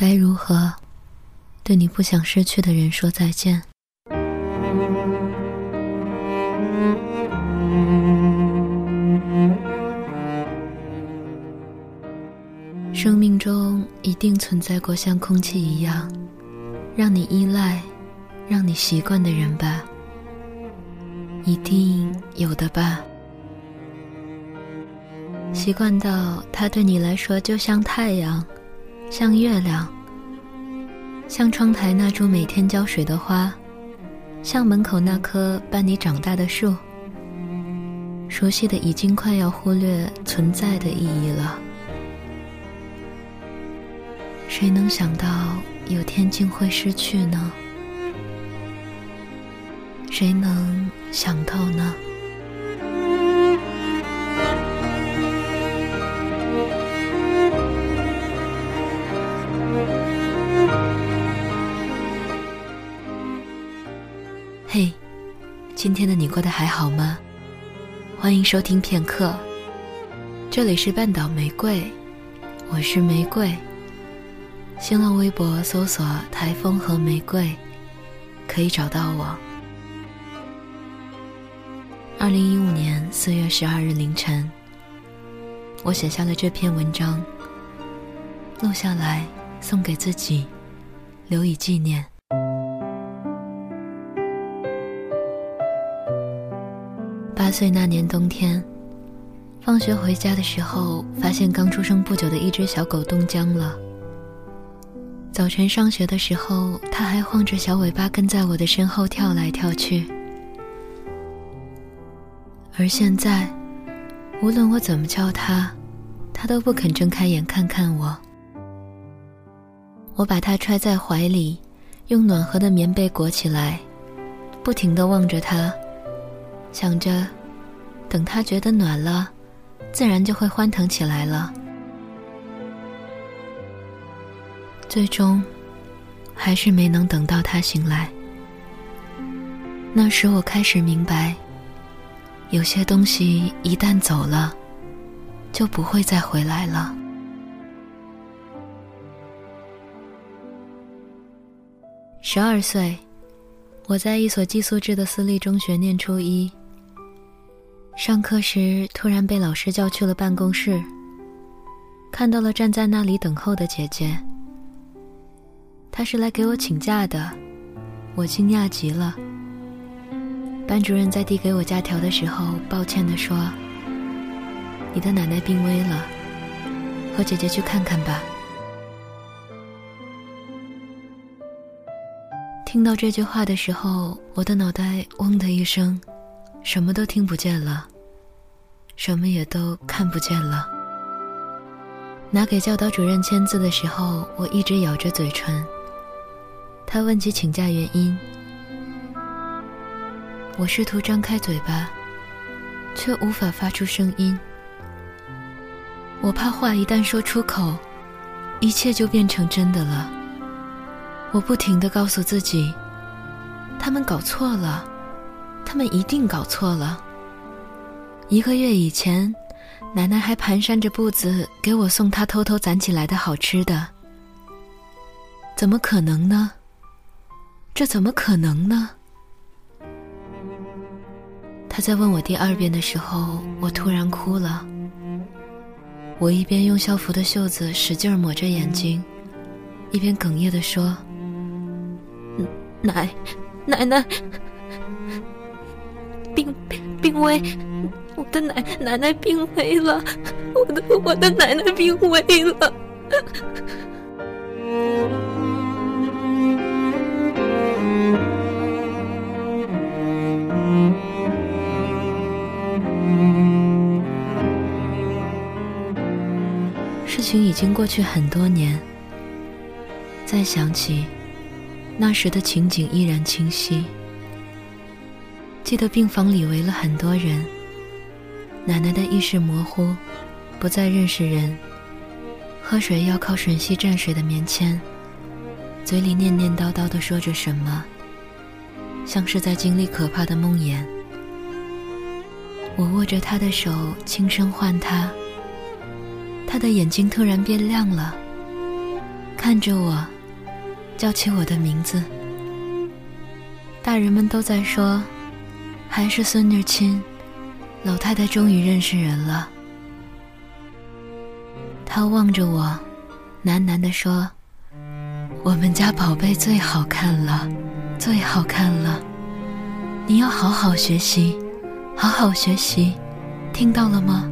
该如何对你不想失去的人说再见？生命中一定存在过像空气一样，让你依赖、让你习惯的人吧？一定有的吧？习惯到他对你来说就像太阳，像月亮，像窗台那株每天浇水的花，像门口那棵伴你长大的树。熟悉的已经快要忽略存在的意义了。谁能想到有天竟会失去呢？谁能想到呢？今天的你过得还好吗？欢迎收听片刻，这里是半岛玫瑰，我是玫瑰。新浪微博搜索“台风和玫瑰”，可以找到我。二零一五年四月十二日凌晨，我写下了这篇文章，录下来送给自己，留以纪念。八岁那年冬天，放学回家的时候，发现刚出生不久的一只小狗冻僵了。早晨上学的时候，它还晃着小尾巴跟在我的身后跳来跳去。而现在，无论我怎么叫它，它都不肯睁开眼看看我。我把它揣在怀里，用暖和的棉被裹起来，不停地望着它。想着，等他觉得暖了，自然就会欢腾起来了。最终，还是没能等到他醒来。那时我开始明白，有些东西一旦走了，就不会再回来了。十二岁，我在一所寄宿制的私立中学念初一。上课时，突然被老师叫去了办公室。看到了站在那里等候的姐姐，她是来给我请假的，我惊讶极了。班主任在递给我假条的时候，抱歉地说：“你的奶奶病危了，和姐姐去看看吧。”听到这句话的时候，我的脑袋嗡的一声。什么都听不见了，什么也都看不见了。拿给教导主任签字的时候，我一直咬着嘴唇。他问起请假原因，我试图张开嘴巴，却无法发出声音。我怕话一旦说出口，一切就变成真的了。我不停地告诉自己，他们搞错了。他们一定搞错了。一个月以前，奶奶还蹒跚着步子给我送她偷偷攒起来的好吃的。怎么可能呢？这怎么可能呢？他在问我第二遍的时候，我突然哭了。我一边用校服的袖子使劲抹着眼睛，一边哽咽的说：“奶，奶奶。”病病危，我的奶奶奶病危了，我的我的奶奶病危了。事情已经过去很多年，再想起那时的情景，依然清晰。记得病房里围了很多人，奶奶的意识模糊，不再认识人，喝水要靠吮吸蘸水的棉签，嘴里念念叨叨的说着什么，像是在经历可怕的梦魇。我握着她的手，轻声唤她，她的眼睛突然变亮了，看着我，叫起我的名字。大人们都在说，还是孙女亲，老太太终于认识人了。她望着我，喃喃地说：“我们家宝贝最好看了，最好看了，你要好好学习，好好学习，听到了吗？”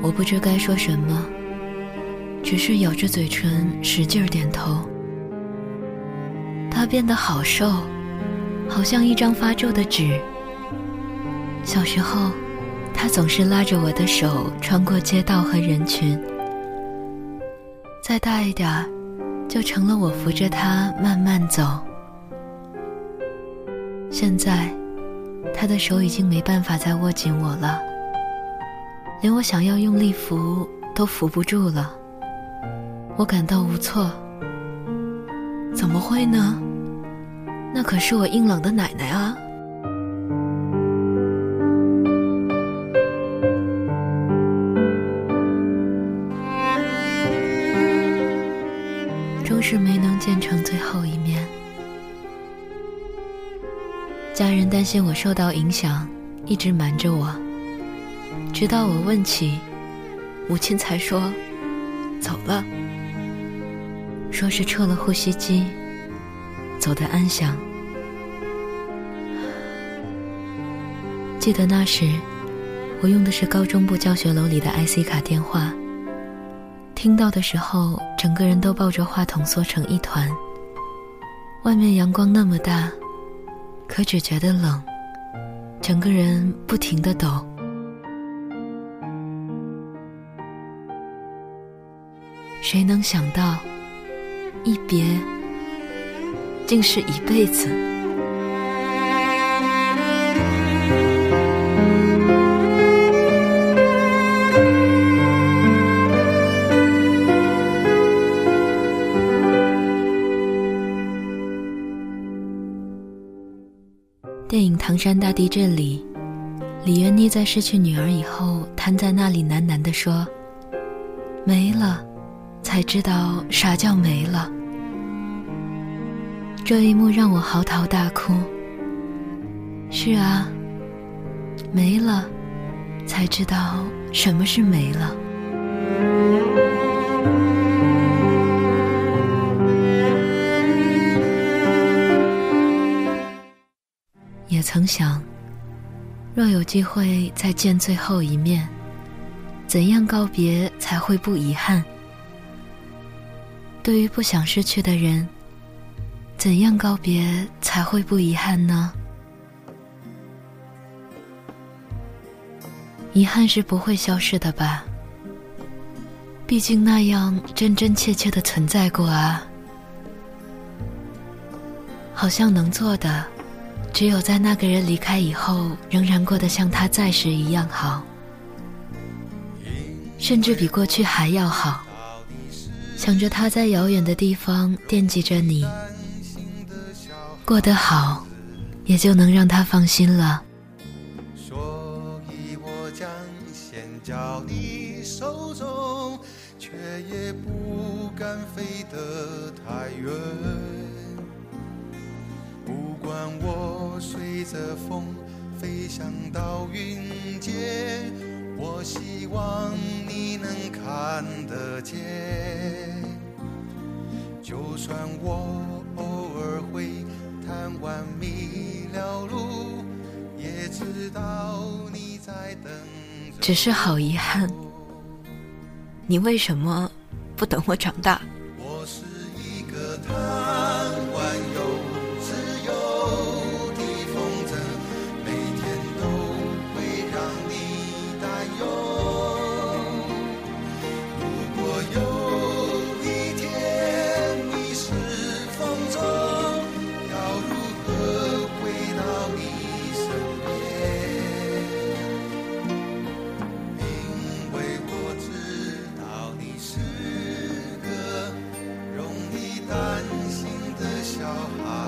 我不知该说什么，只是咬着嘴唇使劲点头。他变得好瘦，好像一张发皱的纸。小时候，他总是拉着我的手穿过街道和人群。再大一点儿，就成了我扶着他慢慢走。现在，他的手已经没办法再握紧我了。连我想要用力扶都扶不住了，我感到无措。怎么会呢？那可是我硬朗的奶奶啊！终是没能见成最后一面。家人担心我受到影响，一直瞒着我。直到我问起，母亲才说走了，说是撤了呼吸机，走得安详。记得那时，我用的是高中部教学楼里的 IC 卡电话。听到的时候，整个人都抱着话筒缩成一团。外面阳光那么大，可只觉得冷，整个人不停的抖。谁能想到，一别竟是一辈子？山大地震》里，李元妮在失去女儿以后，瘫在那里，喃喃地说：“没了。”才知道啥叫没了。这一幕让我嚎啕大哭。是啊，没了，才知道什么是没了。也曾想，若有机会再见最后一面，怎样告别才会不遗憾？对于不想失去的人，怎样告别才会不遗憾呢？遗憾是不会消失的吧？毕竟那样真真切切的存在过啊。好像能做的，只有在那个人离开以后，仍然过得像他在时一样好，甚至比过去还要好。想着他在遥远的地方惦记着你，过得好，也就能让他放心了。所以我将线交你手中，却也不敢飞得太远。不管我随着风飞翔到云间，我希望你能看得见。就算我偶尔会贪玩迷了路，也知道你在等。只是好遗憾，你为什么不等我长大？your heart.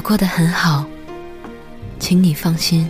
我过得很好，请你放心。